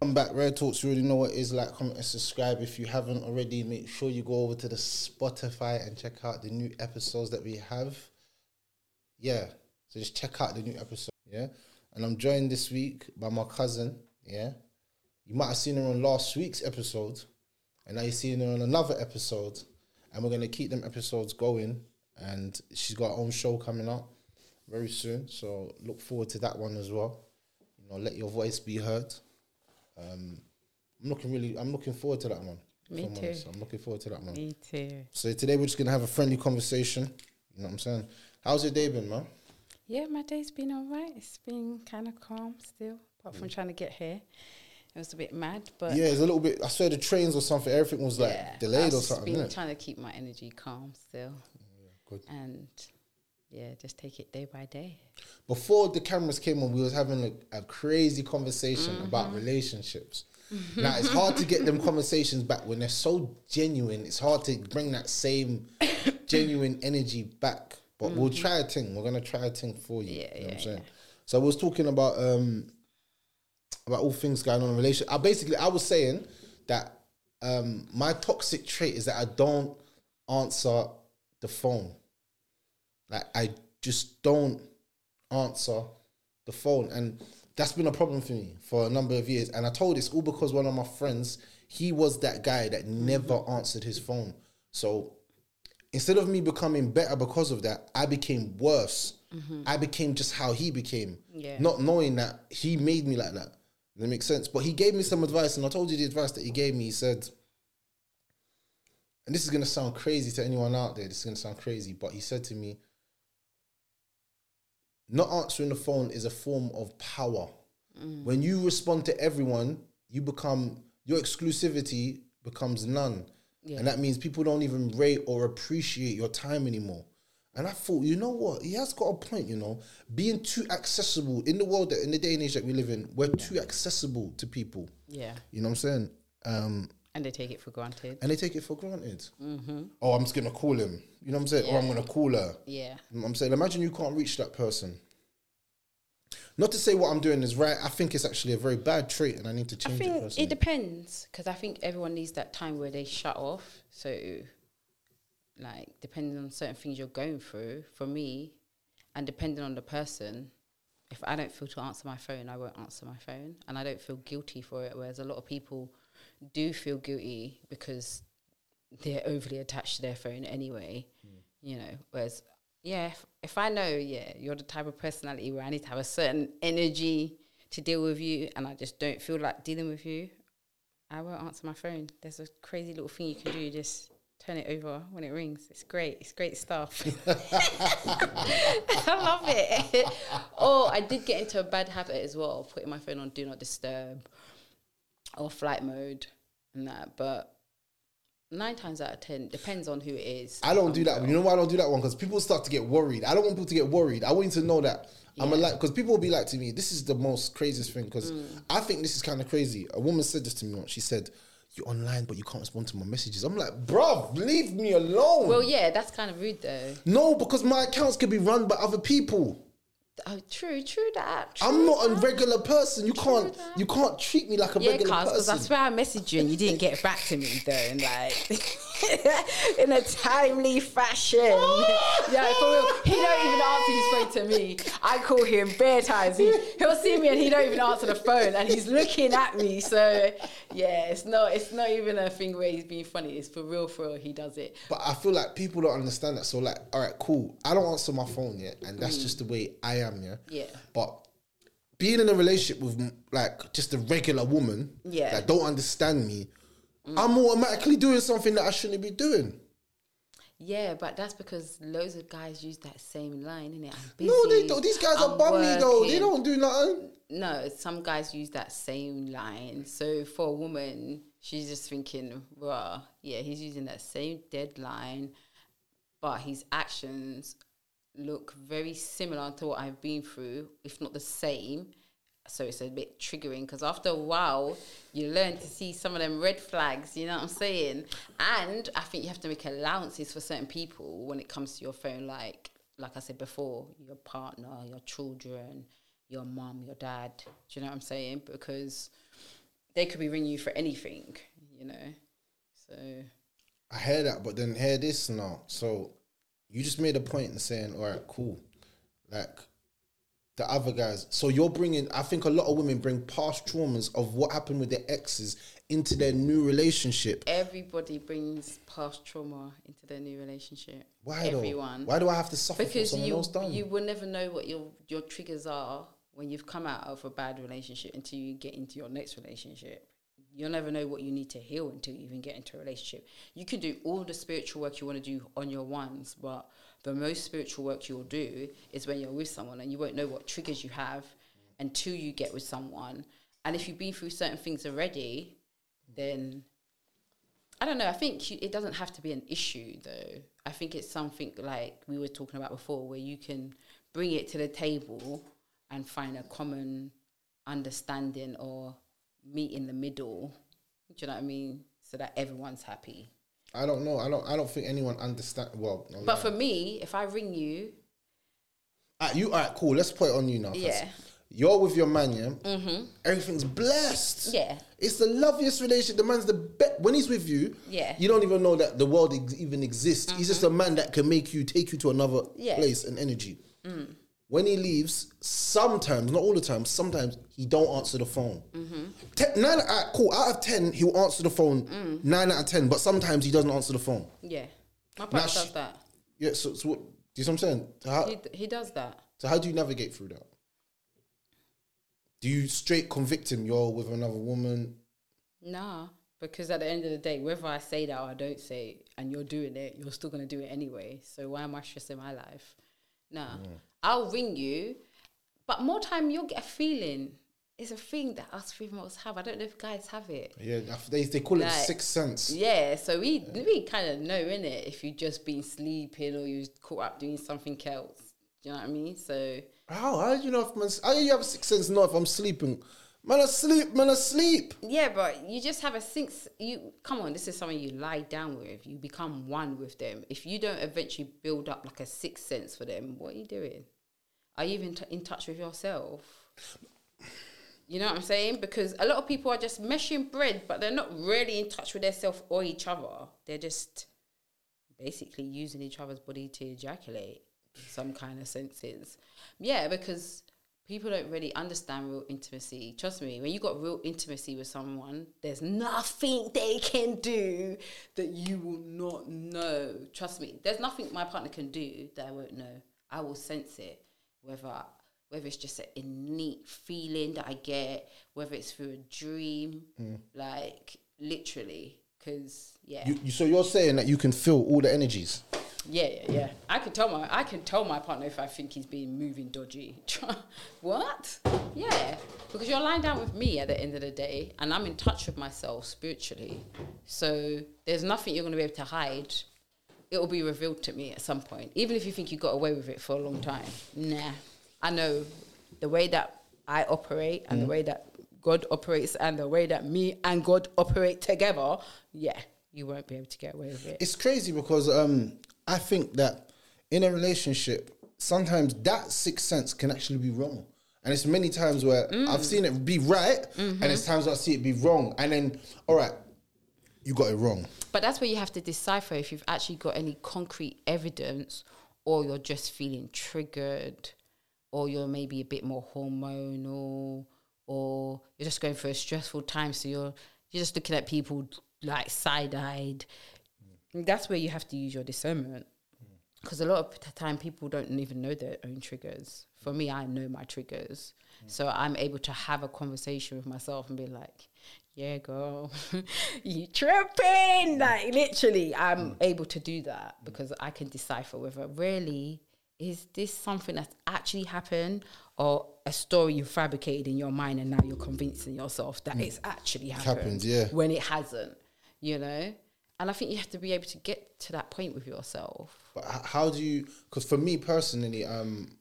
Come back, Rare Talks. You already know what it is. Like, comment, and subscribe. If you haven't already, make sure you go over to the Spotify and check out the new episodes that we have. Yeah, so just check out the new episode. Yeah, and I'm joined this week by my cousin. Yeah, you might have seen her on last week's episode, and now you're seeing her on another episode, and we're gonna keep them episodes going. And she's got her own show coming up very soon, so look forward to that one as well. You know, let your voice be heard. Um, I'm looking really, I'm looking forward to that one. Me too. honest. I'm looking forward to that one. Me too. So today we're just gonna have a friendly conversation. You know what I'm saying? How's your day been, man? Yeah, my day's been all right. It's been kind of calm still, apart from trying to get here. It was a bit mad, but yeah, it's a little bit. I swear the trains or something. Everything was like yeah, delayed or something. Been trying to keep my energy calm still, good. and yeah, just take it day by day. Before the cameras came on, we was having a, a crazy conversation Mm-hmm. about relationships. now it's hard to get them conversations back when they're so genuine. It's hard to bring that same genuine energy back. But we'll try a thing. We're gonna try a thing for you. Mm-hmm. Yeah, you know what I'm yeah, saying? So I was talking about um about all things going on in relation. I basically I was saying that um my toxic trait is that I don't answer the phone. Like I just don't answer the phone, and that's been a problem for me for a number of years. And I told this all because one of my friends, he was that guy that never answered his phone. So instead of me becoming better because of that, I became worse. I became just how he became, Yeah. not knowing that he made me like that. Does that make sense? But he gave me some advice, and I told you the advice that he gave me. He said, and this is gonna sound crazy to anyone out there. This is gonna sound crazy, but he said to me, not answering the phone is a form of power. When you respond to everyone, you become your exclusivity becomes none. And that means people don't even rate or appreciate your time anymore. And I thought, you know what? He has got a point, you know. Being too accessible in the world that in the day and age that we live in, we're too accessible to people. Yeah, You know what I'm saying? Um, and they take it for granted. and they take it for granted. Mm-hmm. Oh, I'm just gonna call him. You know what I'm saying? Or I'm gonna call her. Yeah, You know what I'm saying, imagine you can't reach that person. Not to say what I'm doing is right. I think it's actually a very bad trait, and I need to change it. it depends because I think everyone needs that time where they shut off. So, like, depending on certain things you're going through, for me, and depending on the person, if I don't feel to answer my phone, I won't answer my phone, and I don't feel guilty for it. Whereas a lot of people do feel guilty because they're overly attached to their phone anyway. Hmm. You know, whereas yeah, if, if I know, yeah, you're the type of personality where I need to have a certain energy to deal with you, and I just don't feel like dealing with you, I won't answer my phone. There's a crazy little thing you can do. Just turn it over when it rings. It's great. It's great stuff. I love it. oh, I did get into a bad habit as well, of putting my phone on do not disturb or flight mode and that. But nine times out of ten, depends on who it is. I don't do that. You know why I don't do that one? Because people start to get worried. I don't want people to get worried. I want you to know that I'm a like because people will be like to me, this is the most craziest thing because Mm. I think this is kind of crazy. A woman said this to me once. She said, you're online, but you can't respond to my messages. I'm like, bruv, leave me alone. Well, yeah, that's kind of rude though. no, because my accounts can be run by other people. Oh, true, true that. True I'm not a regular person. You can't that. you can't treat me like a Yeah, regular cuz, because I person. swear I messaged you and you didn't get back to me though, and like in a timely fashion. yeah, for real. He don't even answer his phone to me. I call him bare times. He, he'll see me and he don't even answer the phone, and he's looking at me. So yeah, it's not it's not even a thing where he's being funny. It's for real, for real. He does it. But I feel like people don't understand that. So like, all right, cool. I don't answer my phone yet, and that's just the way I am. Yeah. Mm. Yeah. But being in a relationship with mm, like just a regular woman Yeah. Mm. that don't understand me, I'm automatically doing something that I shouldn't be doing. Yeah, but that's because loads of guys use that same line, innit? I'm busy. No, they don't. These guys are I'm bummy though. They don't do nothing. No, some guys use that same line. So for a woman, she's just thinking, well, yeah, he's using that same deadline, but his actions look very similar to what I've been through, if not the same. So it's a bit triggering because after a while, you learn to see some of them red flags, you know what I'm saying? And I think you have to make allowances for certain people when it comes to your phone, like like I said before, your partner, your children, your mom, your dad. Do you know what I'm saying? Because they could be ringing you for anything, you know. So I hear that, but then hear this now. So you just made a point in saying, all right, cool. Like the other guys. So you're bringing, I think a lot of women bring past traumas of what happened with their exes into their new relationship. everybody brings past trauma into their new relationship. Why Everyone. though? Why do I have to suffer because you you will never know what your your triggers are when you've come out of a bad relationship until you get into your next relationship. You'll never know what you need to heal until you even get into a relationship. You can do all the spiritual work you want to do on your ones, but the most spiritual work you'll do is when you're with someone and you won't know what triggers you have until you get with someone. And if you've been through certain things already, then I don't know. I think you, it doesn't have to be an issue, though. I think it's something like we were talking about before, where you can bring it to the table and find a common understanding or meet in the middle. Do you know what I mean? So that everyone's happy. I don't know. I don't. I don't think anyone understand. Well, But for me, if I ring you, you all right? Cool. Let's put it on you now. Yeah. You're with your man, yeah. Mm-hmm. Everything's blessed. Yeah. It's the loveliest relationship. The man's the best. When he's with you, Yeah. Mm-hmm. you don't even know that the world ex- even exists. He's just a man that can make you take you to another Yeah. Mm. place and energy. When he leaves, sometimes, not all the time, sometimes he don't answer the phone. Mm-hmm. Ten, nine, out, cool. Out of ten, he'll answer the phone. Mm. Nine out of ten, but sometimes he doesn't answer the phone. yeah, my partner sh- does that. Yeah. So, so what, do you see what I'm saying? How, He, he does that. so how do you navigate through that? Do you straight convict him? You're with another woman. Nah, because at the end of the day, whether I say that or I don't say it, and you're doing it, you're still gonna do it anyway. So why am I stressing my life? Nah, I'll ring you, but more time you'll get a feeling. It's a thing that us females have. I don't know if guys have it. Yeah, they, they call it Like, sixth sense. Yeah, so we we kind of know in it if you've just been sleeping or you caught up doing something else. Do you know what I mean? So How? How do you know if man? How do you have a sixth sense? Know if I'm sleeping? Man, asleep. Man, asleep. Yeah, but you just have a six. You come on. This is something you lie down with. You become one with them. If you don't eventually build up like a sixth sense for them, what are you doing? Are you even t- in touch with yourself? You know what I'm saying? Because a lot of people are just meshing bread, but they're not really in touch with themselves or each other. They're just basically using each other's body to ejaculate some kind of senses. Yeah, because people don't really understand real intimacy. Trust me, when you got real intimacy with someone, there's nothing they can do that you will not know. Trust me, there's nothing my partner can do that I won't know. I will sense it, whether whether it's just an innate feeling that I get, whether it's through a dream, mm. like literally. Because yeah, you, so you're saying that you can feel all the energies. Yeah, yeah, yeah. I can tell my I can tell my partner if I think he's being moving dodgy. what? Yeah, because you're lying down with me at the end of the day, and I'm in touch with myself spiritually. So there's nothing you're gonna be able to hide. It will be revealed to me at some point, even if you think you got away with it for a long time. Nah, I know the way that I operate and the way that God operates and the way that me and God operate together, yeah, you won't be able to get away with it. It's crazy because um, I think that in a relationship, sometimes that sixth sense can actually be wrong. And it's many times where Mm. I've seen it be right, Mm-hmm. and it's times I see it be wrong. And then, all right, you got it wrong. But that's where you have to decipher if you've actually got any concrete evidence or you're just feeling triggered or you're maybe a bit more hormonal or you're just going through a stressful time so you're you're just looking at people like side-eyed. That's where you have to use your discernment. Mm. Because a lot of the time people don't even know their own triggers. For me, I know my triggers. Mm. So I'm able to have a conversation with myself and be like, yeah, girl, you tripping. Like literally, I'm mm. able to do that because I can decipher whether really is this something that's actually happened or a story you fabricated in your mind and now you're convincing yourself that it's actually happened. happened, yeah. When it hasn't, you know? And I think you have to be able to get to that point with yourself. But how do you? Because for me personally, um,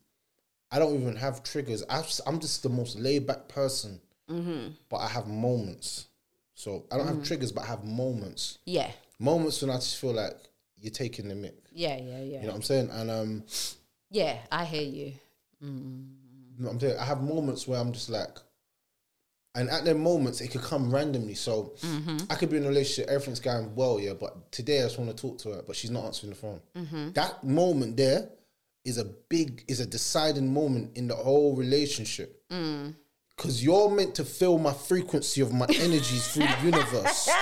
I don't even have triggers. S- I'm just the most laid back person. Mm-hmm. But I have moments. So I don't have triggers, but I have moments. Yeah. Moments when I just feel like you're taking the mic. Yeah, yeah, yeah. You know what I'm saying? And um, yeah, I hear you. you know I'm saying? I have moments where I'm just like, and at them moments it could come randomly. So mm-hmm. I could be in a relationship, everything's going well, yeah. But today I just want to talk to her, but she's not answering the phone. Mm-hmm. That moment there is a big, is a deciding moment in the whole relationship. Mm. Cause you're meant to feel my frequency of my energies through the universe.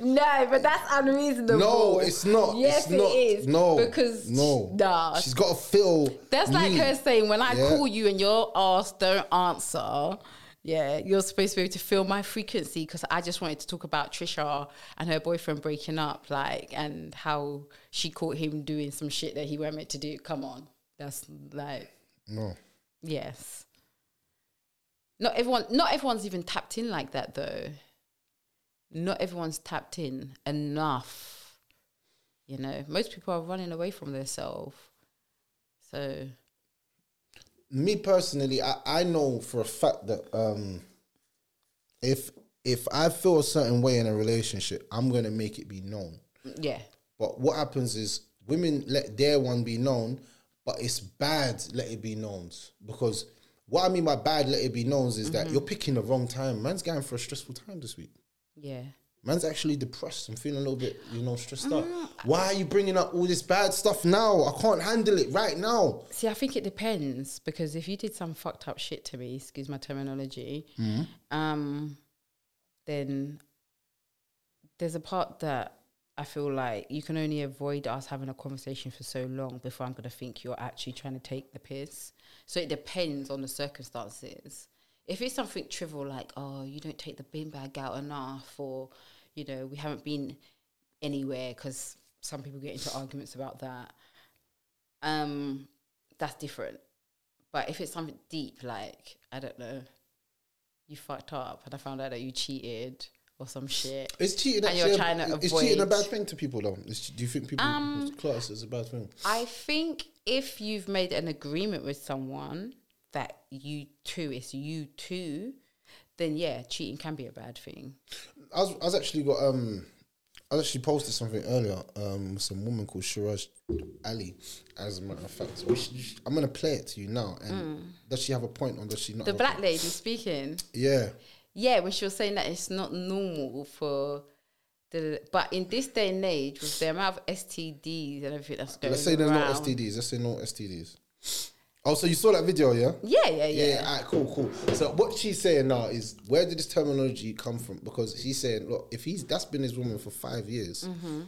No, but that's unreasonable. No, it's not. Yes, it's not. it is. No, because no. nah. She's got to feel. That's like her saying, when I Yeah. call you and your ass don't answer, yeah, you're supposed to be able to feel my frequency because I just wanted to talk about Trisha and her boyfriend breaking up, like, and how she caught him doing some shit that he weren't meant to do. Come on, that's like, No. yes. Not everyone, not everyone's even tapped in like that though. Not everyone's tapped in enough. You know, most people are running away from themselves. So me personally, I, I know for a fact that um, if if I feel a certain way in a relationship, I'm gonna make it be known. yeah, But what happens is women let their one be known, but it's bad let it be known because what I mean by bad let it be known is that you're picking the wrong time. Man's going for a stressful time this week. yeah. Man's actually depressed I'm feeling a little bit, you know, stressed out. Why are you bringing up all this bad stuff now? I can't handle it right now. See, I think it depends because if you did some fucked up shit to me, excuse my terminology, um, then there's a part that I feel like you can only avoid us having a conversation for so long before I'm going to think you're actually trying to take the piss. So it depends on the circumstances. If it's something trivial like, oh, you don't take the bin bag out enough, or, you know, we haven't been anywhere because some people get into arguments about that um, that's different. But if it's something deep, like I don't know, you fucked up and I found out that you cheated or some shit. It's cheating And you're trying to a, is cheating a bad thing to people though? Is, do you think people Um, class is a bad thing? I think if you've made an agreement with someone that you too, is you too, then yeah, cheating can be a bad thing. I was, I was actually got um, I actually posted something earlier. Um, with some woman called Shiraj Ali. As a matter of fact, should, I'm gonna play it to you now. And does she have a point or does she not? Mm. The black lady speaking, Yeah. yeah, when she was saying that it's not normal for the, but in this day and age, with the amount of STDs and everything that's going Let's say there's no STDs. Let's say no STDs. Oh, so you saw that video, yeah? Yeah, yeah, yeah. Yeah, cool, cool. So what she's saying now is where did this terminology come from? Because she's saying, look, if he's that's been his woman for five years Mm-hmm.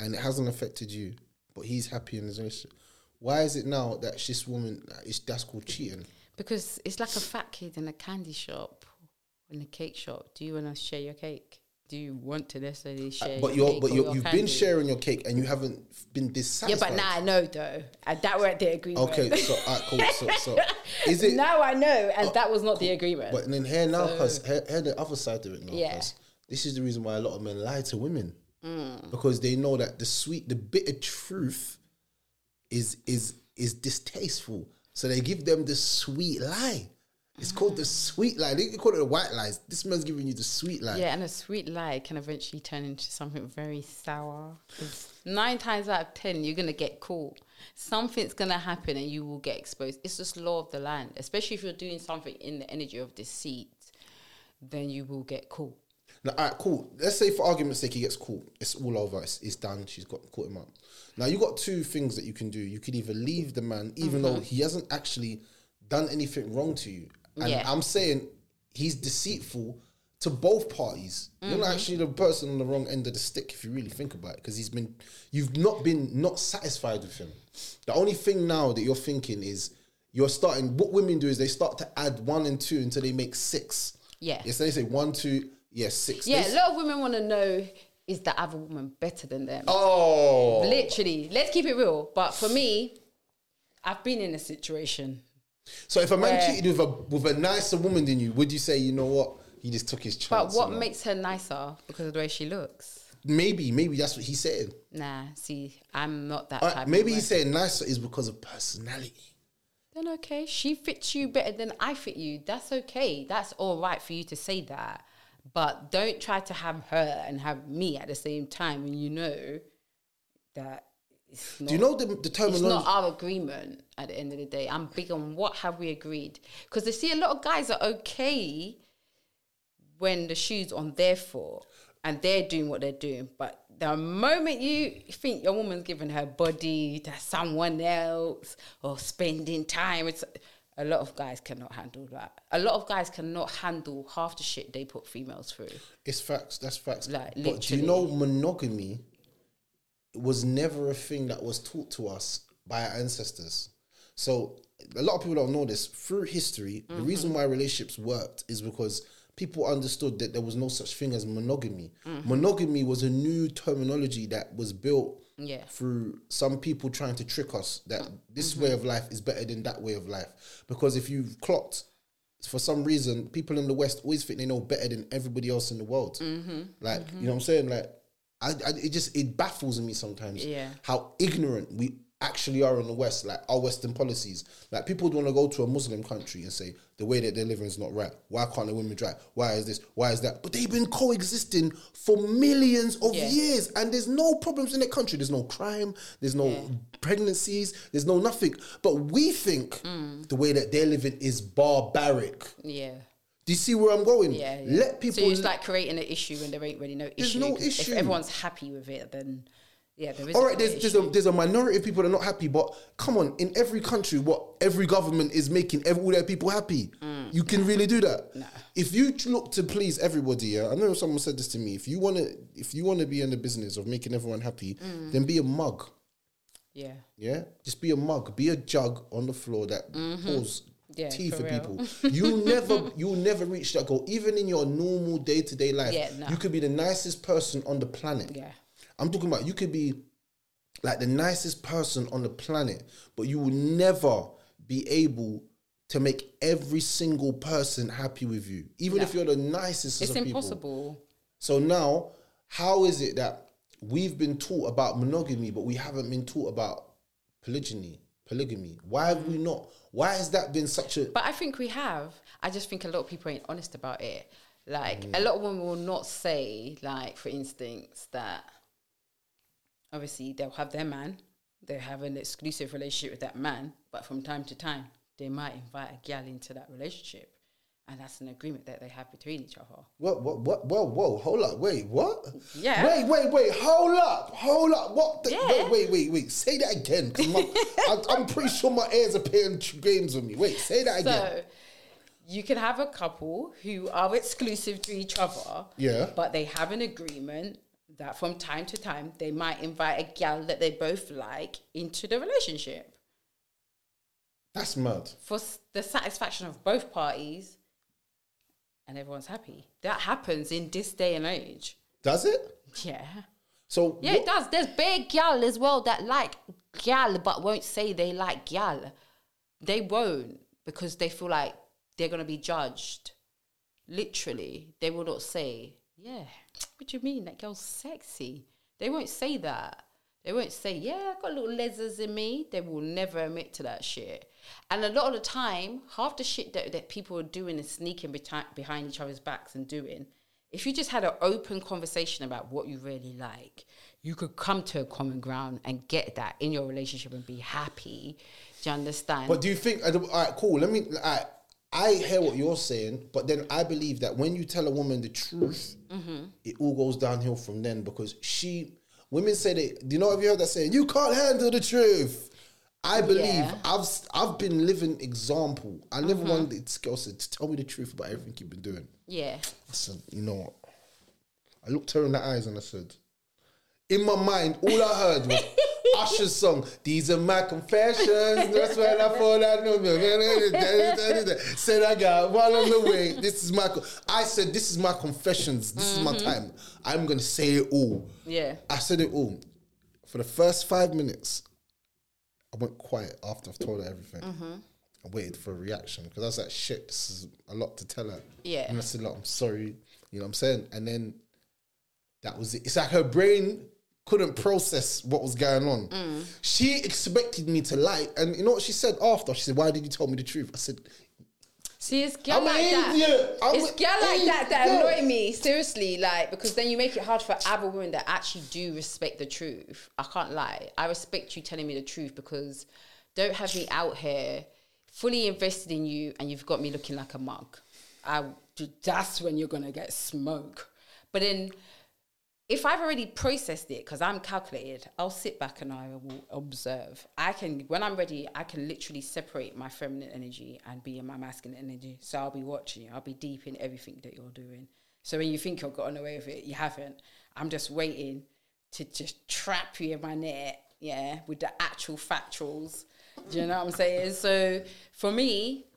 and it hasn't affected you, but he's happy in his relationship, why is it now that this woman is that's called cheating? Because it's like a fat kid in a candy shop, in a cake shop. Do you want to share your cake? Do you want to necessarily share? Uh, but your you're, but you've candy? been sharing your cake and you haven't been dissatisfied. Yeah, but now I know though, and that weren't the agreement. Okay, so alright, cool. So, so is it now I know, and that was not the agreement. But then here now, because here, here the other side of it now. Yeah. This is the reason why a lot of men lie to women Mm. because they know that the sweet, the bitter truth is is is distasteful. So they give them the sweet lie, It's called the sweet lie. They call it the white lies. This man's giving you the sweet lie. Yeah, and a sweet lie can eventually turn into something very sour. Nine times out of ten, you're gonna get caught. Something's gonna happen, and you will get exposed. It's just law of the land. Especially if you're doing something in the energy of deceit, then you will get caught. Now, all right, cool. Let's say for argument's sake, he gets caught. It's all over. It's, it's done. She's got caught him up. Now you got two things that you can do. You could either leave the man, even mm-hmm. though he hasn't actually done anything wrong to you. And Yeah. I'm saying he's deceitful to both parties. You're not mm-hmm. actually the person on the wrong end of the stick if you really think about it, because he's been. You've not been not satisfied with him. The only thing now that you're thinking is you're starting. What women do is they start to add one and two until they make six. Yeah. Yes, they say one, two, yes, six. Yeah, They- a lot of women want to know is the other woman better than them? Oh, Literally, let's keep it real. But for me, I've been in a situation. So if a man Where- cheated with a with a nicer woman than you, would you say, you know what, he just took his chance? But what makes her nicer because of the way she looks? maybe maybe that's what he's saying. Nah, see, I'm not that Uh, type. maybe of he's saying nicer is because of personality. Then okay, she fits you better than I fit you. That's okay. That's all right for you to say that. But don't try to have her and have me at the same time when you know that not. Do you know the, the It's not our agreement at the end of the day. I'm big on what have we agreed. Because they see a lot of guys are okay when the shoe's on their foot and they're doing what they're doing. But the moment you think your woman's giving her body to someone else or spending time, it's a lot of guys cannot handle that. A lot of guys cannot handle half the shit they put females through. It's facts. That's facts. Like, but do you know monogamy was never a thing that was taught to us by our ancestors? So a lot of people don't know this. Through history, the mm-hmm. reason why relationships worked is because people understood that there was no such thing as monogamy. Mm-hmm. Monogamy was a new terminology that was built Yeah. through some people trying to trick us that mm-hmm. this way of life is better than that way of life. Because if you've clocked, for some reason, people in the West always think they know better than everybody else in the world. Like, you know what I'm saying? Like, I, I, it just it baffles me sometimes Yeah. how ignorant we actually are in the West, like our Western policies. Like people want to go to a Muslim country and say the way that they're living is not right. Why can't the women drive? Why is this? Why is that? But they've been coexisting for millions of Yeah. years, and there's no problems in that country. There's no crime. There's no pregnancies. There's no nothing. But we think Mm. the way that they're living is barbaric. Yeah. Do you see where I'm going? Yeah, yeah. Let people. So it's like creating an issue when there ain't really no There's issue. no 'cause issue. If everyone's happy with it, then yeah, there is. All right, there's there's a, there's a minority of people that are not happy, but come on, in every country, what every government is making every, all their people happy. Mm. You can really do that. If you look to please everybody, yeah, I know someone said this to me. If you want to, if you want to be in the business of making everyone happy, Mm. then be a mug. yeah. Yeah, just be a mug, be a jug on the floor that pours Mm-hmm. Yeah, tea for for, people. You'll never, you'll never reach that goal. Even in your normal day to day life, Yeah, no. you could be the nicest person on the planet. Yeah. I'm talking about you could be like the nicest person on the planet, but you will never be able to make every single person happy with you, even if you're the nicest It's of people. impossible. So now, how is it that we've been taught about monogamy, but we haven't been taught about polygyny? Polygamy. Why have we not? Why has that been such a? But I think we have. I just think a lot of people ain't honest about it. Like Mm. a lot of women will not say, like for instance, that obviously they'll have their man, they have an exclusive relationship with that man, but from time to time they might invite a gal into that relationship, and that's an agreement that they have between each other. What? What? What? Whoa! Whoa! Hold up! Wait! What? Yeah. Wait! Wait! Wait! Hold up! Hold up! What? The, Yeah. Wait! Wait! Wait! Wait! Say that again. my- I, I'm pretty sure my ears are playing games with me. Wait! Say that again. So you can have a couple who are exclusive to each other. Yeah. But they have an agreement that from time to time they might invite a gal that they both like into the relationship That's mad. for the satisfaction of both parties and everyone's happy. That happens in this day and age. Does it? Yeah. So Yeah, it does. There's big gal as well that like gal but won't say they like gal. They won't because they feel like they're gonna be judged. Literally, they will not say, "Yeah, what do you mean that girl's sexy?" They won't say that. They won't say, "Yeah, I got little lasers in me." They will never admit to that shit And a lot of the time, half the shit that, that people are doing is sneaking beti- behind each other's backs and doing. If you just had an open conversation about what you really like, you could come to a common ground and get that in your relationship and be happy. Do you understand? But do you think? All right, cool. Let me. Right, I hear what you're saying, but then I believe that when you tell a woman the truth, Mm-hmm. it all goes downhill from then because she. Women say that. Do you know? Have you heard that saying? You can't handle the truth. I believe Yeah. I've I've been living example. I never Mm-hmm. wanted this girl said to tell me the truth about everything you've been doing. yeah. I said, you know what? I looked her in the eyes and I said, in my mind, all I heard was Usher's song. These are my confessions. That's when I fall out. Said I got one on the way. This is my. co-" I said, this is my confessions. This is my time. I'm gonna say it all. Yeah. I said it all. For the first five minutes, I went quiet after I've told her everything. I waited for a reaction because I was like, shit, this is a lot to tell her. Yeah. And I said, look, I'm sorry. You know what I'm saying? And then that was it. It's like her brain couldn't process what was going on. Mm. She expected me to lie. And you know what she said after? She said, why did you tell me the truth? I said, See, it's girl I'm like that. I'm it's girl like that that annoy me. Seriously, like because then you make it hard for other women that actually do respect the truth. I can't lie. I respect you telling me the truth because don't have me out here fully invested in you and you've got me looking like a mug. I that's when you're gonna get smoke. But then if I've already processed it because I'm calculated, I'll sit back and I will observe. I can, when I'm ready, I can literally separate my feminine energy and be in my masculine energy. So I'll be watching you. I'll be deep in everything that you're doing. So when you think you've gotten away with it, you haven't. I'm just waiting to just trap you in my net, yeah, with the actual factuals. Do you know what I'm saying? So for me,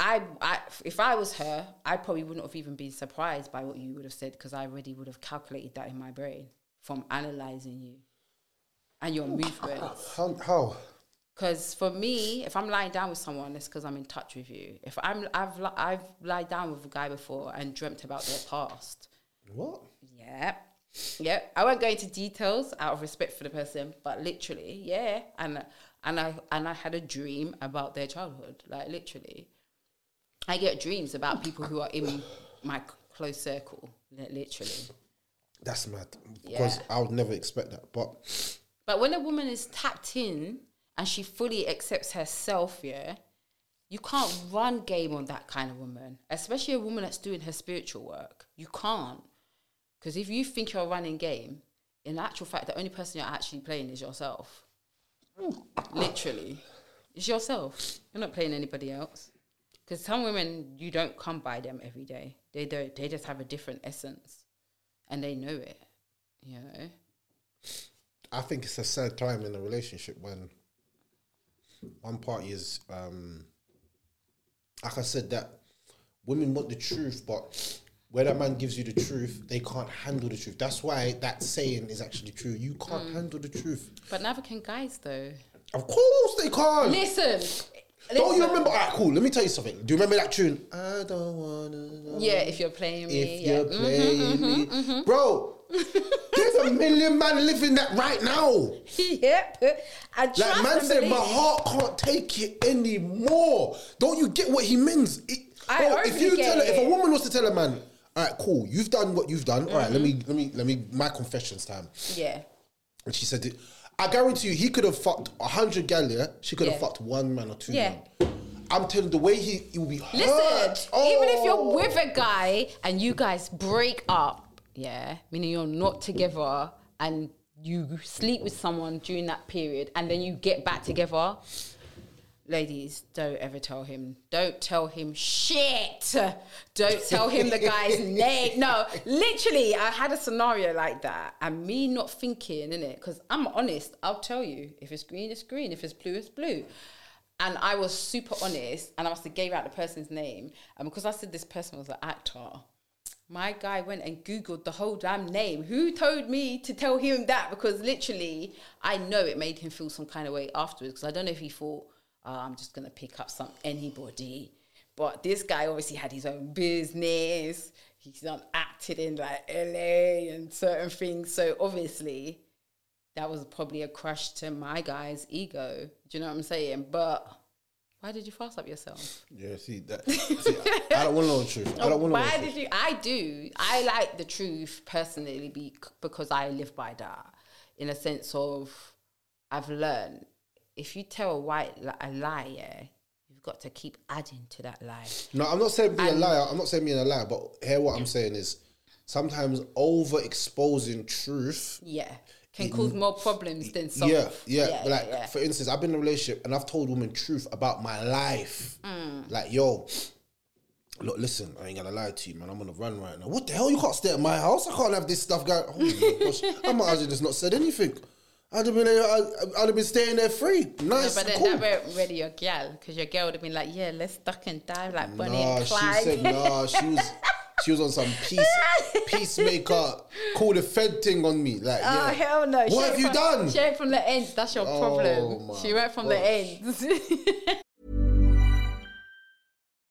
I, I, if I was her, I probably wouldn't have even been surprised by what you would have said because I already would have calculated that in my brain from analyzing you and your movements. how? how? Because for me, if I'm lying down with someone, it's because I'm in touch with you. If I'm, I've, li- I've lied down with a guy before and dreamt about their past. What? Yeah. Yeah. I won't go into details out of respect for the person, but literally, yeah. And and I and I had a dream about their childhood. Like literally. I get dreams about people who are in my close circle. Literally. That's mad. Because Yeah. I would never expect that. But But when a woman is tapped in and she fully accepts herself, yeah, you can't run game on that kind of woman, especially a woman that's doing her spiritual work. You can't. Because if you think you're running game, in actual fact, the only person you're actually playing is yourself. Literally. It's yourself. You're not playing anybody else. Because some women, you don't come by them every day. They don't. They just have a different essence, and they know it. You know. I think it's a sad time in a relationship when one party is, um, like I said, that women want the truth, but where that man gives you the truth, they can't handle the truth. That's why that saying is actually true. You can't Mm. handle the truth. But never can guys, though. Of course they can't. Listen. Don't you remember? Alright, cool. Let me tell you something. Do you remember that tune? I don't wanna. Know Yeah, if you're playing me. if yeah. you're Mhm, playing mhm, me, bro. there's a million man living that right now. yep. I Like man said, my heart can't take it anymore. Don't you get what he means? It, I bro, if you get tell her, if a woman was to tell a man, all right, cool, you've done what you've done. All right, let me, Mm-hmm. let me, let me, my confessions time. Yeah. And she said, I guarantee you, he could have fucked a hundred gal, yeah? She could have Yeah. fucked one man or two Yeah. men. I'm telling you, the way he, he will be Listen, hurt. even if Oh. you're with a guy and you guys break up, yeah, meaning you're not together and you sleep with someone during that period and then you get back together, ladies, don't ever tell him. Don't tell him shit. Don't tell him the guy's name. No, literally, I had a scenario like that, and me not thinking in it because I'm honest. I'll tell you if it's green, it's green. If it's blue, it's blue. And I was super honest, and I must have gave out the person's name, and because I said this person was an actor. My guy went and Googled the whole damn name. Who told me to tell him that? Because literally, I know it made him feel some kind of way afterwards. Because I don't know if he thought, oh, I'm just going to pick up some anybody. But this guy obviously had his own business. He's done acted in like LA and certain things. So obviously, that was probably a crush to my guy's ego. Do you know what I'm saying? But Why did you fast up yourself? Yeah, see that. see, I don't want to know the truth. I don't want to know. Why the did truth. you? I do. I like the truth personally be, because I live by that. In a sense of, I've learned if you tell a white li- a lie, yeah, you've got to keep adding to that lie. No, I'm not saying being a liar. I'm not saying being a liar, but here what I'm saying is sometimes overexposing truth. Yeah, can cause more problems than solve. Yeah, yeah. like yeah. for instance, I've been in a relationship and I've told women truth about my life. Mm. Like, yo, look, listen, I ain't gonna lie to you, man. I'm on a run right now. What the hell? You can't stay at my house. I can't have this stuff going. Oh my gosh, I might as well just not said anything. I'd have been, I'd, I'd have been staying there free. Yeah, Nice, but then cool. that weren't really your girl, because your girl would have been like, "Yeah, let's duck and dive like Bonnie Nah, and she Clyde." said nah. She was she was on some peace peacemaker, call the Fed thing on me. Like, Oh yeah. hell no! What went have you from- done? She went from the ends. That's your Oh, problem. She went from the gosh. ends.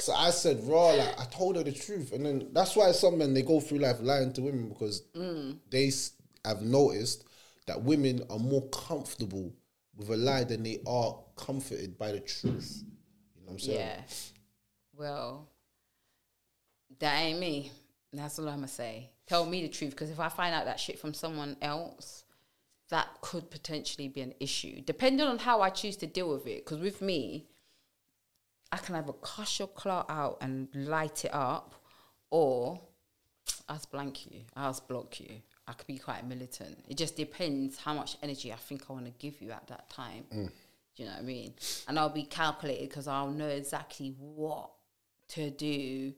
So I said raw, like I told her the truth, and then that's why some men they go through life lying to women because Mm. they have noticed that women are more comfortable with a lie than they are comforted by the truth. You know what I'm saying? Yeah. Well, that ain't me. That's all I'm gonna say. Tell me the truth, because if I find out that shit from someone else, that could potentially be an issue, depending on how I choose to deal with it. Because with me, I can either cuss your clout out and light it up, or I'll blank you, I'll block you. I could be quite militant. It just depends how much energy I think I want to give you at that time. Mm. Do you know what I mean? And I'll be calculated because I'll know exactly what to do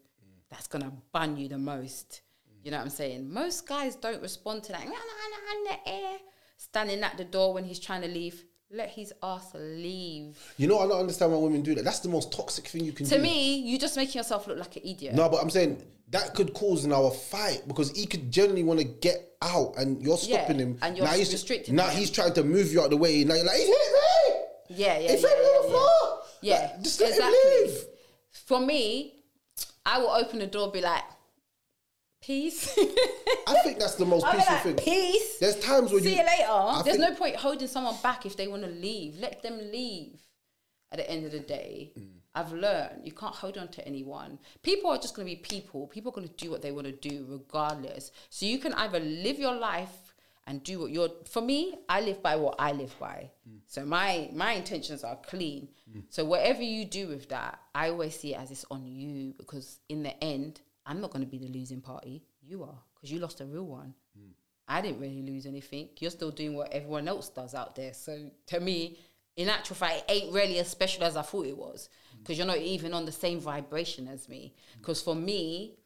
that's gonna bun you the most. Mm. You know what I'm saying? Most guys don't respond to that. "Nah, nah, nah, in the air, standing at the door when he's trying to leave. Let his ass leave. You know, I don't understand why women do that. That's the most toxic thing you can To do. To me, you're just making yourself look like an idiot. No, but I'm saying that could cause now a fight because he could genuinely want to get out and you're Yeah, stopping him. and you're now he's, restricting Now him. he's trying to move you out of the way. Now you're like, he's hit me! Yeah, yeah, He hit yeah, me on yeah, the floor! Yeah, Like, just let exactly. him leave. For me, I will open the door, be like, "Peace." I think that's the most I'll peaceful like, thing. "Peace." There's times when you See you you later. I There's no point holding someone back if they want to leave. Let them leave. At the end of the day, Mm. I've learned you can't hold on to anyone. People are just going to be people. People are going to do what they want to do regardless. So you can either live your life and do what you're. For me, I live by what I live by. Mm. So my my intentions are clean. So whatever you do with that, I always see it as it's on you because in the end, I'm not going to be the losing party. You are because you lost a real one. Hmm. I didn't really lose anything. You're still doing what everyone else does out there. So to me, in actual fact, it ain't really as special as I thought it was hmm. because you're not even on the same vibration as me. Hmm. Because for me,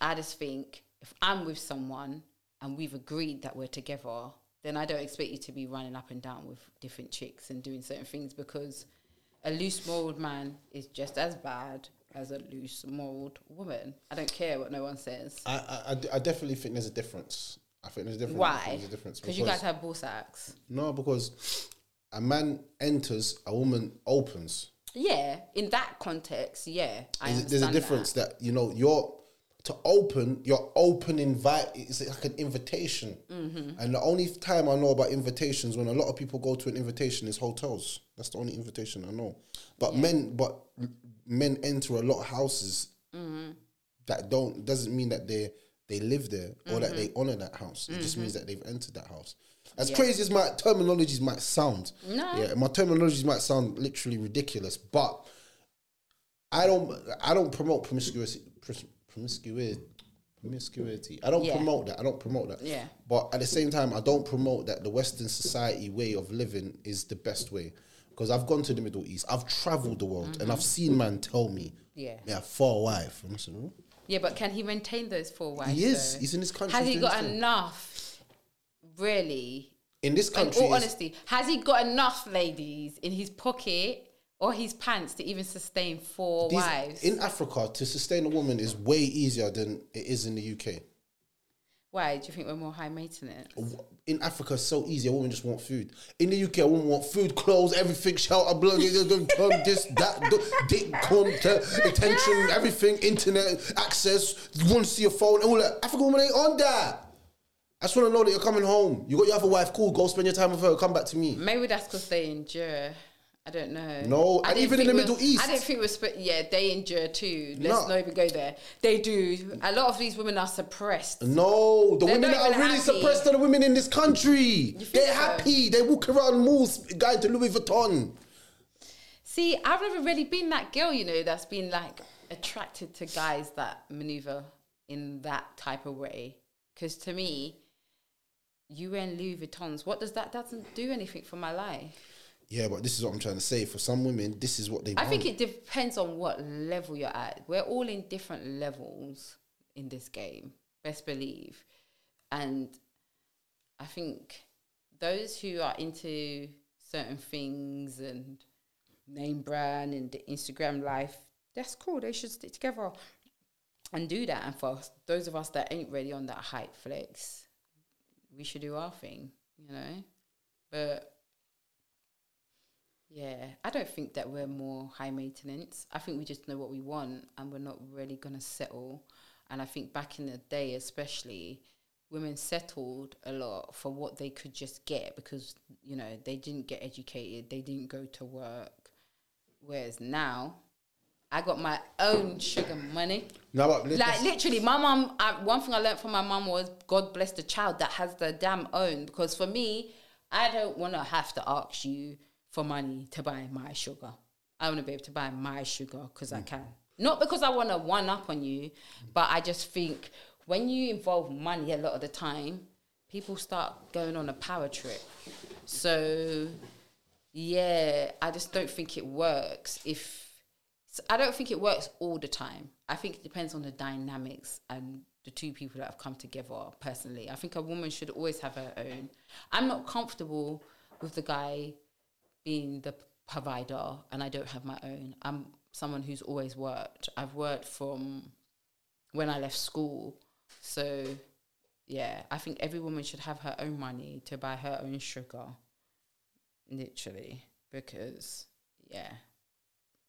I just think if I'm with someone and we've agreed that we're together, then I don't expect you to be running up and down with different chicks and doing certain things because a loose mold man is just as bad as a loose moraled woman. I don't care what no one says. I, I, I- definitely think there's a difference. I think there's a difference. Why? There's a difference Because you guys have ball sacks. no, because a man enters, a woman opens. Yeah, in that context, yeah, I There's, there's a difference That. that. you know you're to open. You're open invite. It's like an invitation. Mm-hmm. And the only time I know about invitations when a lot of people go to an invitation is hotels. That's the only invitation I know. But men, but men enter a lot of houses Mm-hmm. that don't doesn't mean that they they live there or that Mm-hmm. they honor that house. It just means that they've entered that house. As crazy as my terminologies might sound, No. yeah, my terminologies might sound literally ridiculous, but I don't I don't promote promiscuity promiscuity promiscuity. I don't Yeah. promote that. I don't promote that. Yeah. But at the same time, I don't promote that the Western society way of living is the best way. Because I've gone to the Middle East, I've traveled the world, and I've seen man tell me, Mm-hmm. Yeah. yeah, for a wife. I'm saying, "Oh." Yeah, but can he maintain those four wives? He is. though? He's in his country, Has he got enough? Really, in this country, in all honesty, has he got enough ladies in his pocket or his pants to even sustain four these- wives? in Africa, to sustain a woman is way easier than it is in the UK. Why do you think we're more high maintenance? in Africa, it's so easy. A woman just want food. In the UK, a woman want food, clothes, everything, shelter, blood, this, that, dick, content, attention, everything, internet access. You want to see your phone, all that. African woman ain't on that. I just want to know that you're coming home. You got your other wife, cool. Go spend your time with her. Come back to me. Maybe that's because they endure. I don't know. No, I and even in the Middle East. I didn't think we're. Sp- yeah, they endure too. Let's No. not even go there. They do. A lot of these women are suppressed. No, the They're women that are really happy. suppressed are the women in this country. They're so? happy. They walk around malls, going to Louis Vuitton. See, I've never really been that girl, you know, that's been like attracted to guys that maneuver in that type of way. Because to me, you wearing Louis Vuittons, what does that doesn't do anything for my life? Yeah, but this is what I'm trying to say. For some women, this is what they I want. think it depends on what level you're at. We're all in different levels in this game, best believe. And I think those who are into certain things and name brand and the Instagram life, that's cool. They should stick together and do that. And for those of us that ain't ready on that hype flex, we should do our thing, you know? But yeah, I don't think that we're more high maintenance. I think we just know what we want and we're not really going to settle. And I think back in the day, especially, women settled a lot for what they could just get because, you know, they didn't get educated, they didn't go to work. Whereas now, I got my own sugar money. No, Like literally, my mom. I, one thing I learned from my mom was God bless the child that has the damn own. Because for me, I don't want to have to ask you for money to buy my sugar. I want to be able to buy my sugar because I can. Not because I want to one up on you, but I just think when you involve money a lot of the time, people start going on a power trip. So yeah, I just don't think it works if I don't think it works all the time. I think it depends on the dynamics and the two people that have come together personally. I think a woman should always have her own. I'm not comfortable with the guy being the provider and I don't have my own. I'm someone who's always worked. I've worked from when I left school. So yeah, I think every woman should have her own money to buy her own sugar. Literally. Because yeah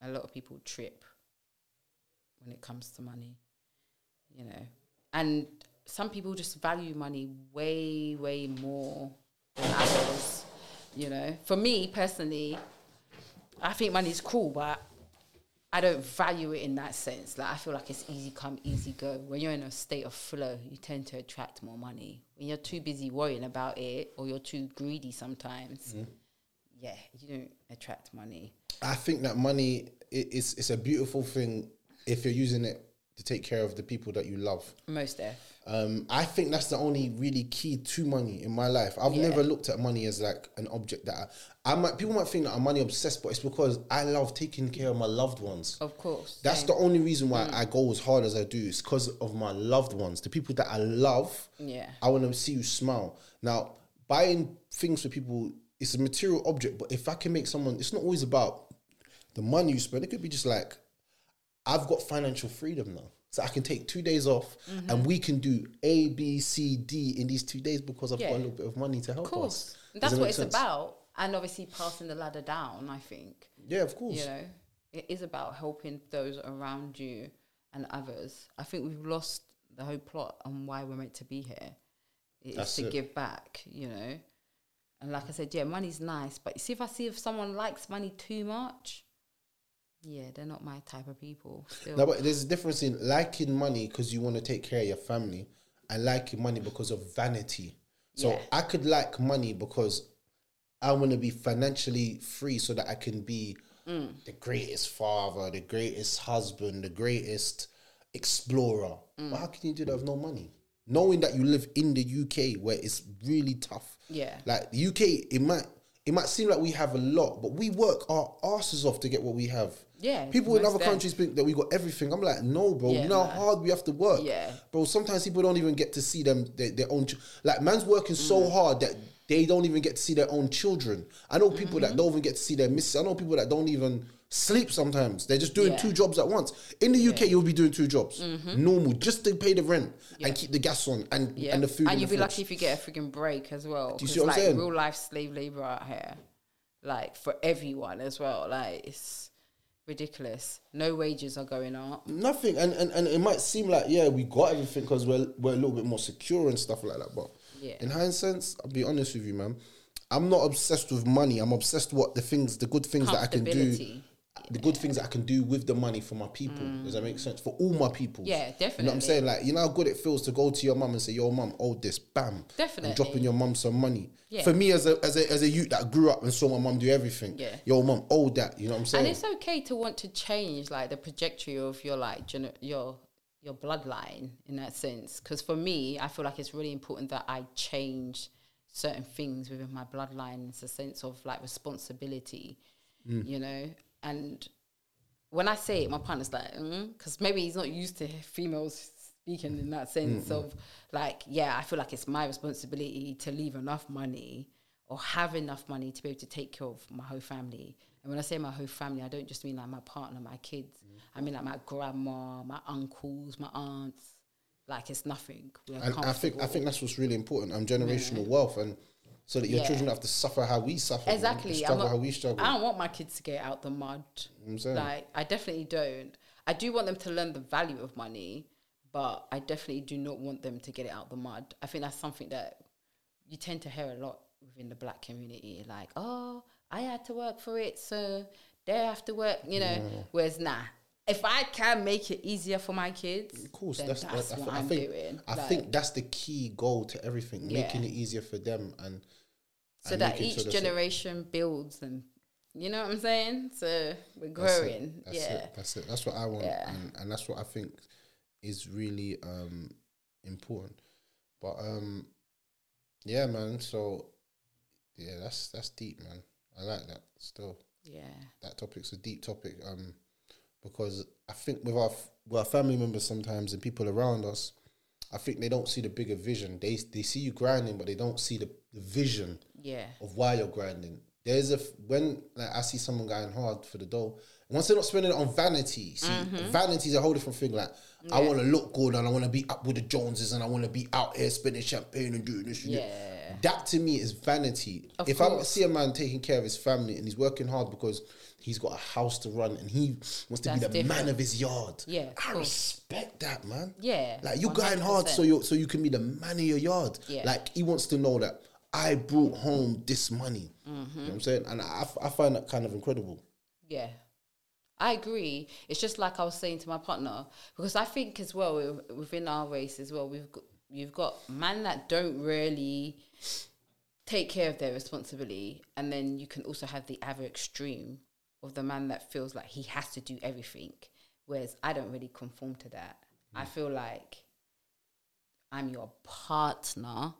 a lot of people trip when it comes to money, you know. And some people just value money way, way more than others, you know. For me personally, I think money is cool, but I don't value it in that sense. Like I feel like it's easy come, easy go. When you're in a state of flow, you tend to attract more money. When you're too busy worrying about it, or you're too greedy sometimes, mm-hmm. yeah, you don't attract money. I think that money is it's a beautiful thing if you're using it to take care of the people that you love. Most F. Um, I think that's the only really key to money in my life. I've Yeah. never looked at money as like an object that I, I might. People might think that I'm money obsessed, but it's because I love taking care of my loved ones. Of course. That's same. the only reason why I go as hard as I do. It's because of my loved ones, the people that I love. Yeah. I want to see you smile. Now, buying things for people is a material object, but if I can make someone, it's not always about the money you spend. It could be just like, I've got financial freedom now. So I can take two days off Mm-hmm. and we can do A, B, C, D in these two days because I've Yeah. got a little bit of money to help Of course. us. That's what it's sense? about. And obviously passing the ladder down, I think. Yeah, of course. You know, it is about helping those around you and others. I think we've lost the whole plot on why we're meant to be here. It's to it. give back, you know. And like I said, yeah, money's nice, but you see if I see if someone likes money too much, yeah, they're not my type of people. Still. No, but there's a difference in liking money because you want to take care of your family and liking money because of vanity. So Yeah. I could like money because I want to be financially free so that I can be Mm. the greatest father, the greatest husband, the greatest explorer. Mm. But how can you do that with no money? Knowing that you live in the UK where it's really tough. Yeah. Like the UK, it might it might seem like we have a lot, but we work our asses off to get what we have. Yeah, People in other countries think that we got everything. I'm like, no, bro. Yeah, you know nah. how hard we have to work. Yeah. Bro, sometimes people don't even get to see them their, their own. Ch- like, man's working Mm. so hard that they don't even get to see their own children. I know people Mm-hmm. that don't even get to see their missus. I know people that don't even sleep sometimes. They're just doing Yeah. two jobs at once. In the UK, you'll be doing two jobs, normal, just to pay the rent and keep the gas on and, Mm-hmm. Yeah. and the food. And you'd be fridge. lucky if you get a freaking break as well. Do you see what I'm like saying? real life slave labor out here. Like for everyone as well. Like it's ridiculous. No wages are going up. Nothing, and, and and it might seem like yeah, we got everything because we're we're a little bit more secure and stuff like that. But Yeah. in hindsight, I'll be honest with you, man. I'm not obsessed with money. I'm obsessed with what the things, the good things that I can do. The good things that I can do with the money for my people. Mm. Does that make sense for all my people? Yeah, You know what definitely. I'm saying? Like you know how good it feels to go to your mum and say, "Yo, mum, hold this, bam," Definitely. and dropping your mum some money. Yeah. For me, as a as a as a youth that grew up and saw my mum do everything, Yeah. yo, mum, hold that. You know what I'm saying? And it's okay to want to change like the trajectory of your like gener- your your bloodline in that sense. Because for me, I feel like it's really important that I change certain things within my bloodline. It's a sense of like responsibility, mm. you know. And when I say it, my partner's like, because maybe he's not used to females speaking in that sense of like, yeah, I feel like it's my responsibility to leave enough money or have enough money to be able to take care of my whole family. And when I say my whole family, I don't just mean like my partner, my kids. I mean like my grandma, my uncles, my aunts. Like it's nothing. And I think I think that's what's really important. I'm um, generational wealth, and so that your Yeah. children don't have to suffer how we suffer. Exactly. I'm struggle not- how we struggle. I don't want my kids to get out the mud. I'm saying. Like I definitely don't. I do want them to learn the value of money, but I definitely do not want them to get it out the mud. I think that's something that you tend to hear a lot within the black community. Like, oh, I had to work for it, so they have to work. You know. Whereas nah. If I can make it easier for my kids, Of course, that's, that's, that, I, what I I'm think. doing. I Like, think that's the key goal to everything, Yeah. making it easier for them and so and that each generation builds and you know what I'm saying. So we're That's it, growing. That's yeah. it. That's it. That's what I want, Yeah. and, and that's what I think is really um, important. But um, yeah, man. So yeah, that's that's deep, man. I like that. Still, Yeah. that topic's a deep topic. Um, because I think with our f- with our family members sometimes and people around us, I think they don't see the bigger vision. They they see you grinding, but they don't see the, the vision Yeah. of why you're grinding. There's a f- when like I see someone going hard for the dough. Once they're not spending it on vanity, see, Mm-hmm. vanity is a whole different thing. Like I want to look good and I want to be up with the Joneses and I want to be out here spending champagne and doing this. Yeah. that to me is vanity. Of if I see a man taking care of his family and he's working hard because he's got a house to run and he wants to be That's the man of his yard, Yeah, I course. respect that, man. Yeah, like you're going hard so 100%. you so you can be the man of your yard. Yeah. Like he wants to know that I brought home this money. You know what I'm saying? And I, I find that kind of incredible. Yeah. I agree. It's just like I was saying to my partner because I think as well within our race as well we've got you've got men that don't really take care of their responsibility, and then you can also have the other extreme of the man that feels like he has to do everything, whereas I don't really conform to that. I mm. feel like I'm your partner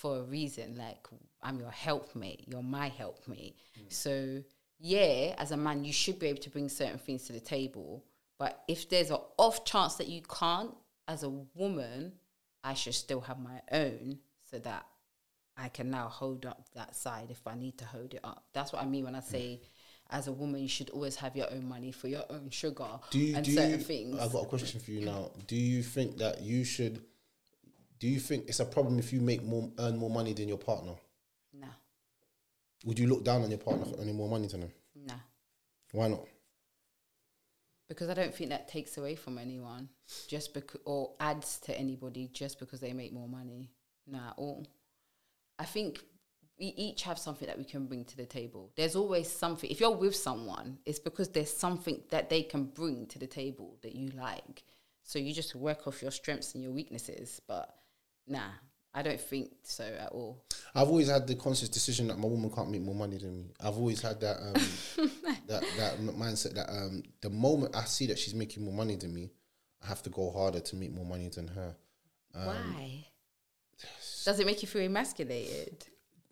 for a reason. Like I'm your helpmate. You're my helpmate. So yeah, as a man, you should be able to bring certain things to the table. But if there's an off chance that you can't, as a woman, I should still have my own so that I can now hold up that side if I need to hold it up. That's what I mean when I say, as a woman, you should always have your own money for your own sugar you, and do certain you, things. I've got a question for you now. Do you think that you should? Do you think it's a problem if you make more earn more money than your partner? Nah, Would you look down on your partner for earning more money than them? nah. Why not? Because I don't think that takes away from anyone, just because or adds to anybody just because they make more money. Nah, at all. I think we each have something that we can bring to the table. There's always something. If you're with someone, it's because there's something that they can bring to the table that you like. So you just work off your strengths and your weaknesses. But nah, I don't think so at all. I've always had the conscious decision that my woman can't make more money than me. I've always had that um, that that mindset that um, the moment I see that she's making more money than me, I have to go harder to make more money than her. Um, Why? Does it make you feel emasculated?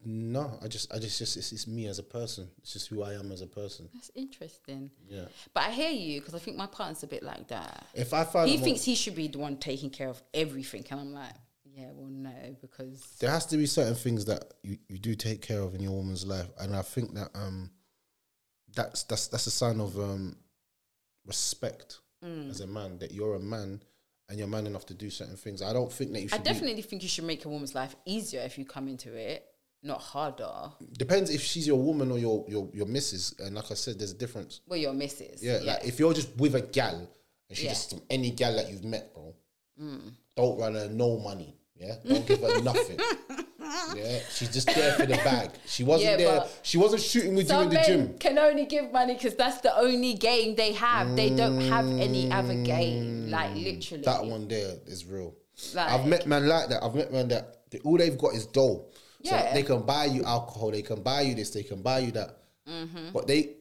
No, I just I just just it's, it's me as a person. It's just who I am as a person. That's interesting. Yeah. But I hear you because I think my partner's a bit like that. If I find he thinks he should be the one taking care of everything, and I'm like, yeah, well, no, because there has to be certain things that you, you do take care of in your woman's life, and I think that um, that's that's that's a sign of um, respect Mm. as a man that you're a man and you're man enough to do certain things. I don't think that you I should. be- definitely think you should make a woman's life easier if you come into it, not harder. depends if she's your woman or your your your missus, and like I said, there's a difference. Well, your missus. Yeah, like if you're just with a gal and she's Yeah. just any gal that you've met, bro, Mm. don't run her no money. Yeah, don't give her nothing. Yeah, she's just there for the bag. She wasn't Yeah, there. She wasn't shooting with you in the gym. can only give money because that's the only game they have. They don't have any other game. Like literally. That one there is real. Like- I've met men like that. I've met men that they, all they've got is dough. So Yeah. they can buy you alcohol. They can buy you this. They can buy you that. Mm-hmm. But they,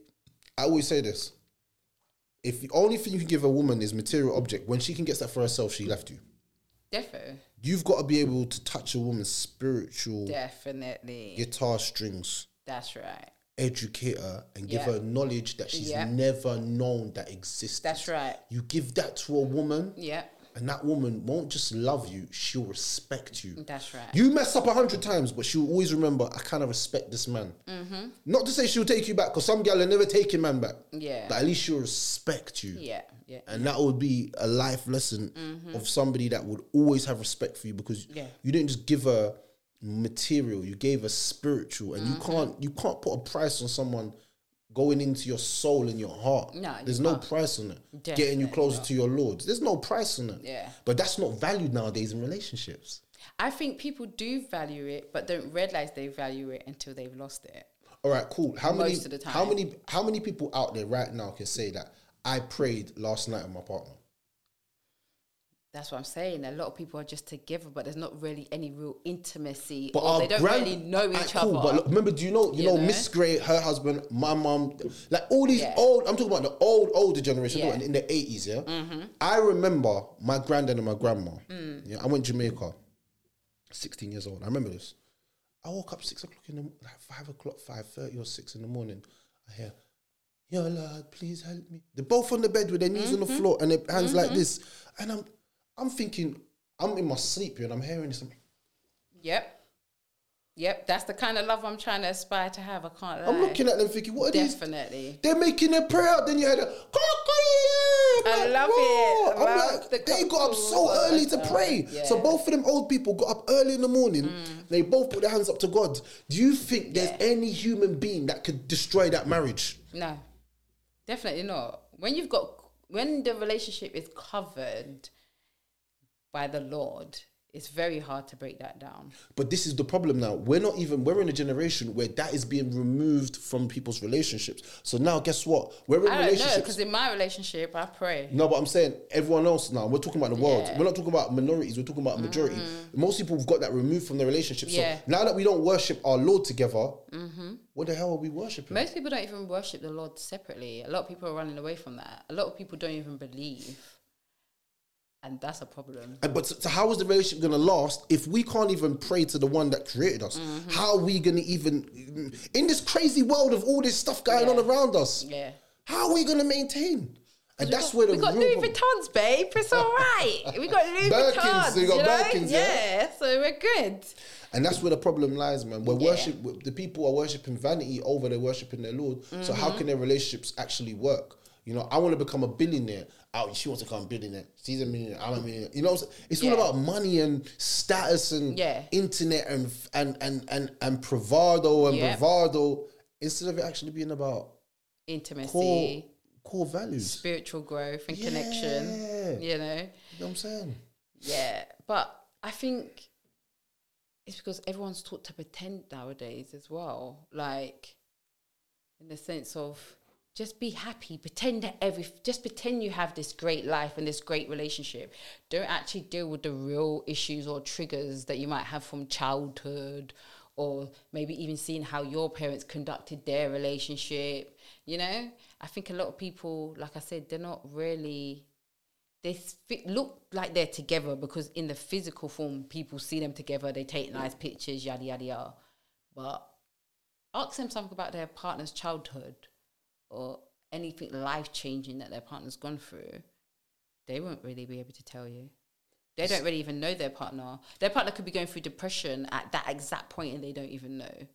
I always say this: if the only thing you can give a woman is material object, when she can get that for herself, she left you. Defo. You've got to be able to touch a woman's spiritual Definitely. guitar strings, That's right. educate her, and give her knowledge that she's Yeah. never known that exists. That's right. You give that to a woman, Yeah. And that woman won't just love you; she'll respect you. That's right. You mess up a hundred times, but she'll always remember. I kind of respect this man. Mm-hmm. Not to say she'll take you back, because some gal will never take a man back. Yeah. But at least she'll respect you. Yeah. Yeah. And that would be a life lesson Mhm. of somebody that would always have respect for you because Yeah. you didn't just give her material, you gave her spiritual, and Mm-hmm. you can't you can't put a price on someone going into your soul and your heart. No, there's no can't. price on it. Getting you closer not. to your Lord. There's no price on it. Yeah. But that's not valued nowadays in relationships. I think people do value it, but don't realize they value it until they've lost it. All right, cool. How many Most of the how many how many people out there right now can say that I prayed last night with my partner? That's what I'm saying. A lot of people are just together, but there's not really any real intimacy, But or they don't grand- really know each cool, other. But look, remember, do you know, you, You know, know? Miss Gray, her husband, my mom, like all these Yeah. old. I'm talking about the old, older generation, Yeah. in the eighties. Yeah, Mm-hmm. I remember my granddad and my grandma. Mm. Yeah, I went to Jamaica, sixteen years old. I remember this. I woke up six o'clock in the like five o'clock, five thirty or six in the morning. I hear, "Yo, Lord, please help me." They're both on the bed with their knees on the Mm-hmm. floor and their hands like this, and I'm, I'm thinking, I'm in my sleep here and I'm hearing this. I'm, Yep. Yep, that's the kind of love I'm trying to aspire to have. I can't lie. I'm looking at them thinking, what are these? Definitely. They're making a prayer. out. Then you had a. I love it. I'm Love like, the they got up so early to pray. Yeah. So both of them old people got up early in the morning. Mm. They both put their hands up to God. Do you think there's Yeah. any human being that could destroy that marriage? No, definitely not. When you've got when the relationship is covered by the Lord, it's very hard to break that down. But this is the problem now. We're not even, we're in a generation where that is being removed from people's relationships. So now, guess what? We're in I relationships. because in my relationship, I pray. No, but I'm saying everyone else now. We're talking about the world. Yeah. We're not talking about minorities. We're talking about a majority. Mm-hmm. Most people have got that removed from their relationship. Yeah. So now that we don't worship our Lord together, mm-hmm. what the hell are we worshiping? Most people don't even worship the Lord separately. A lot of people are running away from that. A lot of people don't even believe and that's a problem. And- But so, so how is the relationship going to last if we can't even pray to the one that created us? Mm-hmm. How are we going to even in this crazy world of all this stuff going on around us? Yeah. How are we going to maintain? And that's where the we got Louis problem- Vuittons, babe. It's all right. We got Louis Birkins, Vuittons. we got you know? Birkins, yeah? yeah. So we're good. And that's where the problem lies, man. We're Yeah. worship the people are worshiping vanity over they're worshiping their Lord. So Mm-hmm. how can their relationships actually work? You know, I want to become a billionaire. Oh, she wants to become a billionaire. She's a millionaire. I'm a millionaire. You know, it's Yeah. all about money and status and Yeah. internet and and and and and bravado and Yeah. bravado instead of it actually being about Intimacy, core core values. spiritual growth, and Yeah. connection. You know. You know what I'm saying? Yeah, but I think it's because everyone's taught to pretend nowadays as well. Like, in the sense of just be happy, pretend that every, just pretend you have this great life and this great relationship. Don't actually deal with the real issues or triggers that you might have from childhood, or maybe even seeing how your parents conducted their relationship. You know, I think a lot of people, like I said, they're not really they look like they're together because in the physical form, people see them together. They take nice pictures, yada yada yada. But ask them something about their partner's childhood or anything life changing that their partner's gone through. They won't really be able to tell you. They don't really even know their partner. Their partner could be going through depression at that exact point, and they don't even know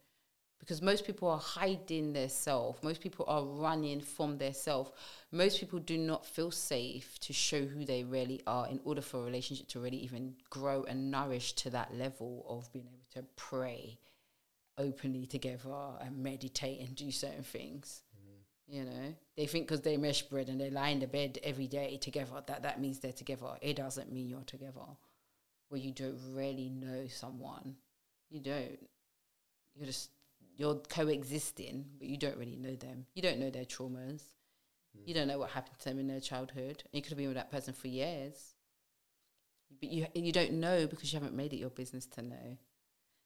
because most people are hiding their self most people are running from their self most people do not feel safe to show who they really are in order for a relationship to really even grow and nourish to that level of being able to pray openly together and meditate and do certain things you know they think because they mesh bread and they lie in the bed every day together that that means they're together it doesn't mean you're together where you don't really know someone you don't you're just you're coexisting, but you don't really know them. You don't know their traumas. Hmm. You don't know what happened to them in their childhood. You could have been with that person for years, but you you don't know because you haven't made it your business to know.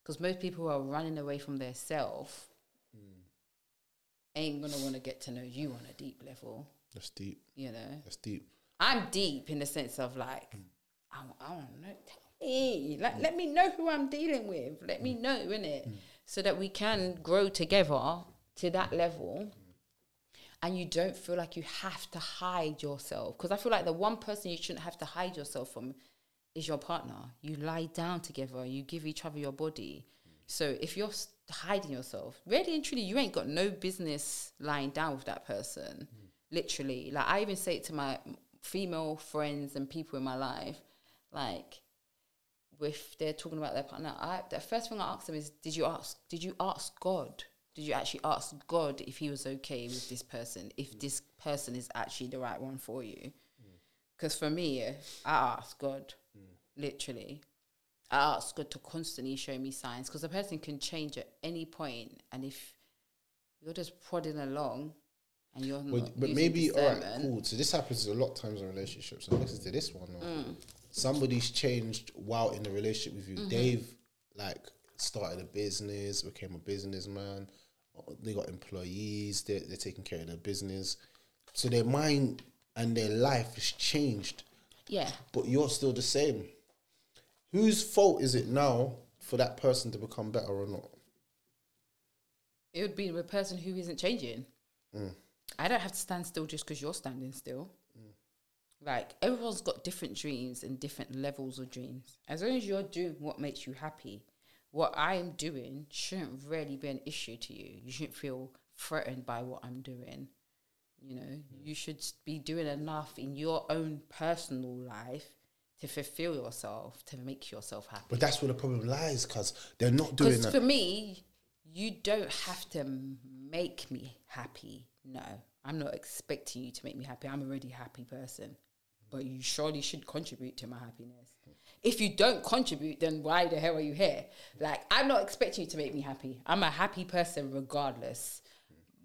Because most people who are running away from their self ain't gonna want to get to know you on a deep level. That's deep. You know, That's deep. I'm deep in the sense of like, mm. I, I want to know. Tell me, like, mm. let me know who I'm dealing with. Let me mm. know, in innit? So that we can grow together to that level. And you don't feel like you have to hide yourself. Because I feel like the one person you shouldn't have to hide yourself from is your partner. You lie down together, you give each other your body. So if you're hiding yourself, really and truly, you ain't got no business lying down with that person. Literally. Like, I even say it to my female friends and people in my life, like, if they're talking about their partner, I, the first thing I ask them is, did you ask? Did you ask God? Did you actually ask God if He was okay with this person? If mm. this person is actually the right one for you? Because for me, I ask God, mm. literally. I ask God to constantly show me signs because a person can change at any point, and if you're just prodding along and you're But, not but maybe all right, cool. So this happens a lot of times in relationships. And listen to this one. Mm. Somebody's changed while in the relationship with you. Mm-hmm. They've like started a business, became a businessman. They got employees. They're, they're taking care of their business. So their mind and their life has changed. yeah, But you're still the same. Whose fault is it now for that person to become better or not? it would be the person who isn't changing. Mm. I don't have to stand still just because you're standing still. Like everyone's got different dreams and different levels of dreams. As long as you're doing what makes you happy, what I am doing shouldn't really be an issue to you. You shouldn't feel threatened by what I'm doing. You know, you should be doing enough in your own personal life to fulfill yourself, to make yourself happy. But that's where the problem lies, because they're not doing Because that. for me, you don't have to make me happy. No, I'm not expecting you to make me happy. I'm already a happy person. But you surely should contribute to my happiness. If you don't contribute, then why the hell are you here? Like, I'm not expecting you to make me happy. I'm a happy person regardless.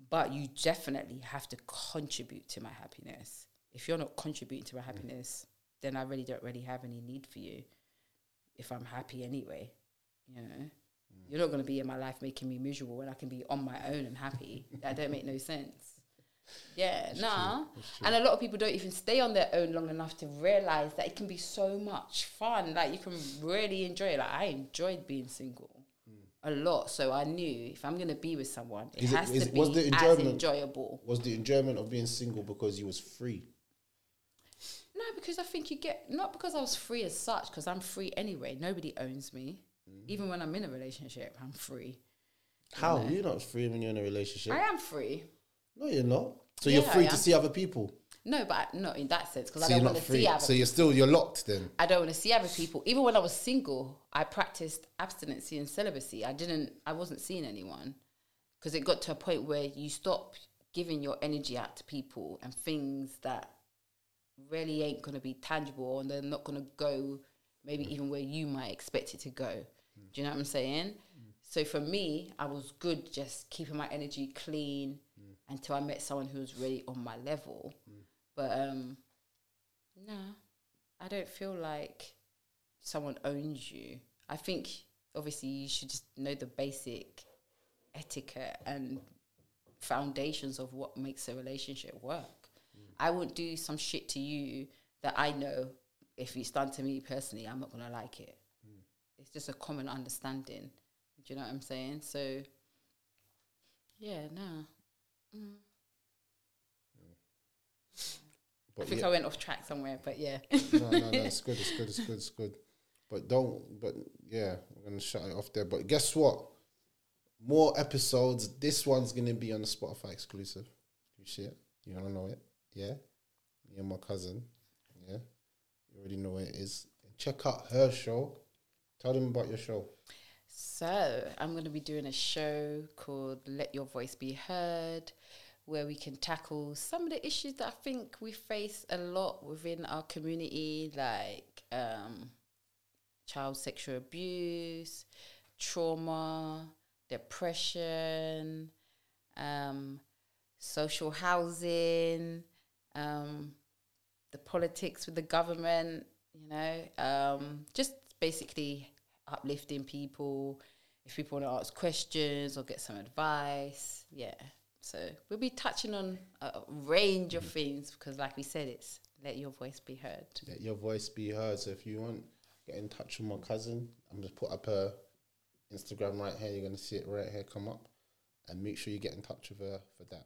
But you definitely have to contribute to my happiness. If you're not contributing to my mm. happiness, then I really don't really have any need for you. If I'm happy anyway, you know, mm. you're not going to be in my life making me miserable when I can be on my own and happy. that don't make no sense. Yeah, nah. And a lot of people don't even stay on their own long enough to realize that it can be so much fun. Like you can really enjoy it. Like I enjoyed being single mm. a lot, so I knew if I'm gonna be with someone, it has to it- be the enjoyable. Was the enjoyment of being single because you was free? No, because I think you get not because I was free as such, because I'm free anyway. Nobody owns me. Mm. Even when I'm in a relationship, I'm free. How you're not free when you're in a relationship? I am free. No, you're not. So you're free to see other people. No, but I, not in that sense because So I don't want to see other. So you're still you're locked then. I don't want to see other people. Even when I was single, I practiced abstinency and celibacy. I didn't. I wasn't seeing anyone because it got to a point where you stop giving your energy out to people and things that really ain't going to be tangible and they're not going to go maybe even where you might expect it to go. Do you know what I'm saying? So for me, I was good just keeping my energy clean until I met someone who was really on my level. But um, no, I don't feel like someone owns you. I think obviously you should just know the basic etiquette and foundations of what makes a relationship work. I wouldn't do some shit to you that I know if it's done to me personally, I'm not gonna like it. It's just a common understanding. Do you know what I'm saying? So, yeah, no. Mm. I think yeah. I went off track somewhere, but yeah. no, no, no, it's good, it's good, it's good, it's good. But don't, but yeah, we're gonna shut it off there. But guess what? More episodes. This one's gonna be on the Spotify exclusive. You see it? You wanna know it? Yeah. Me and my cousin. Yeah. You already know what it is. Check out her show. Tell them about your show. So, I'm going to be doing a show called Let Your Voice Be Heard, where we can tackle some of the issues that I think we face a lot within our community, like um, child sexual abuse, trauma, depression, um, social housing, um, the politics with the government, you know, um, just basically uplifting people. If people want to ask questions or get some advice, yeah. So we'll be touching on a range of things because, like we said, it's let your voice be heard. Let your voice be heard. So if you want, get in touch with my cousin. I'm just put up her Instagram right here. You're gonna see it right here come up, and make sure you get in touch with her for that.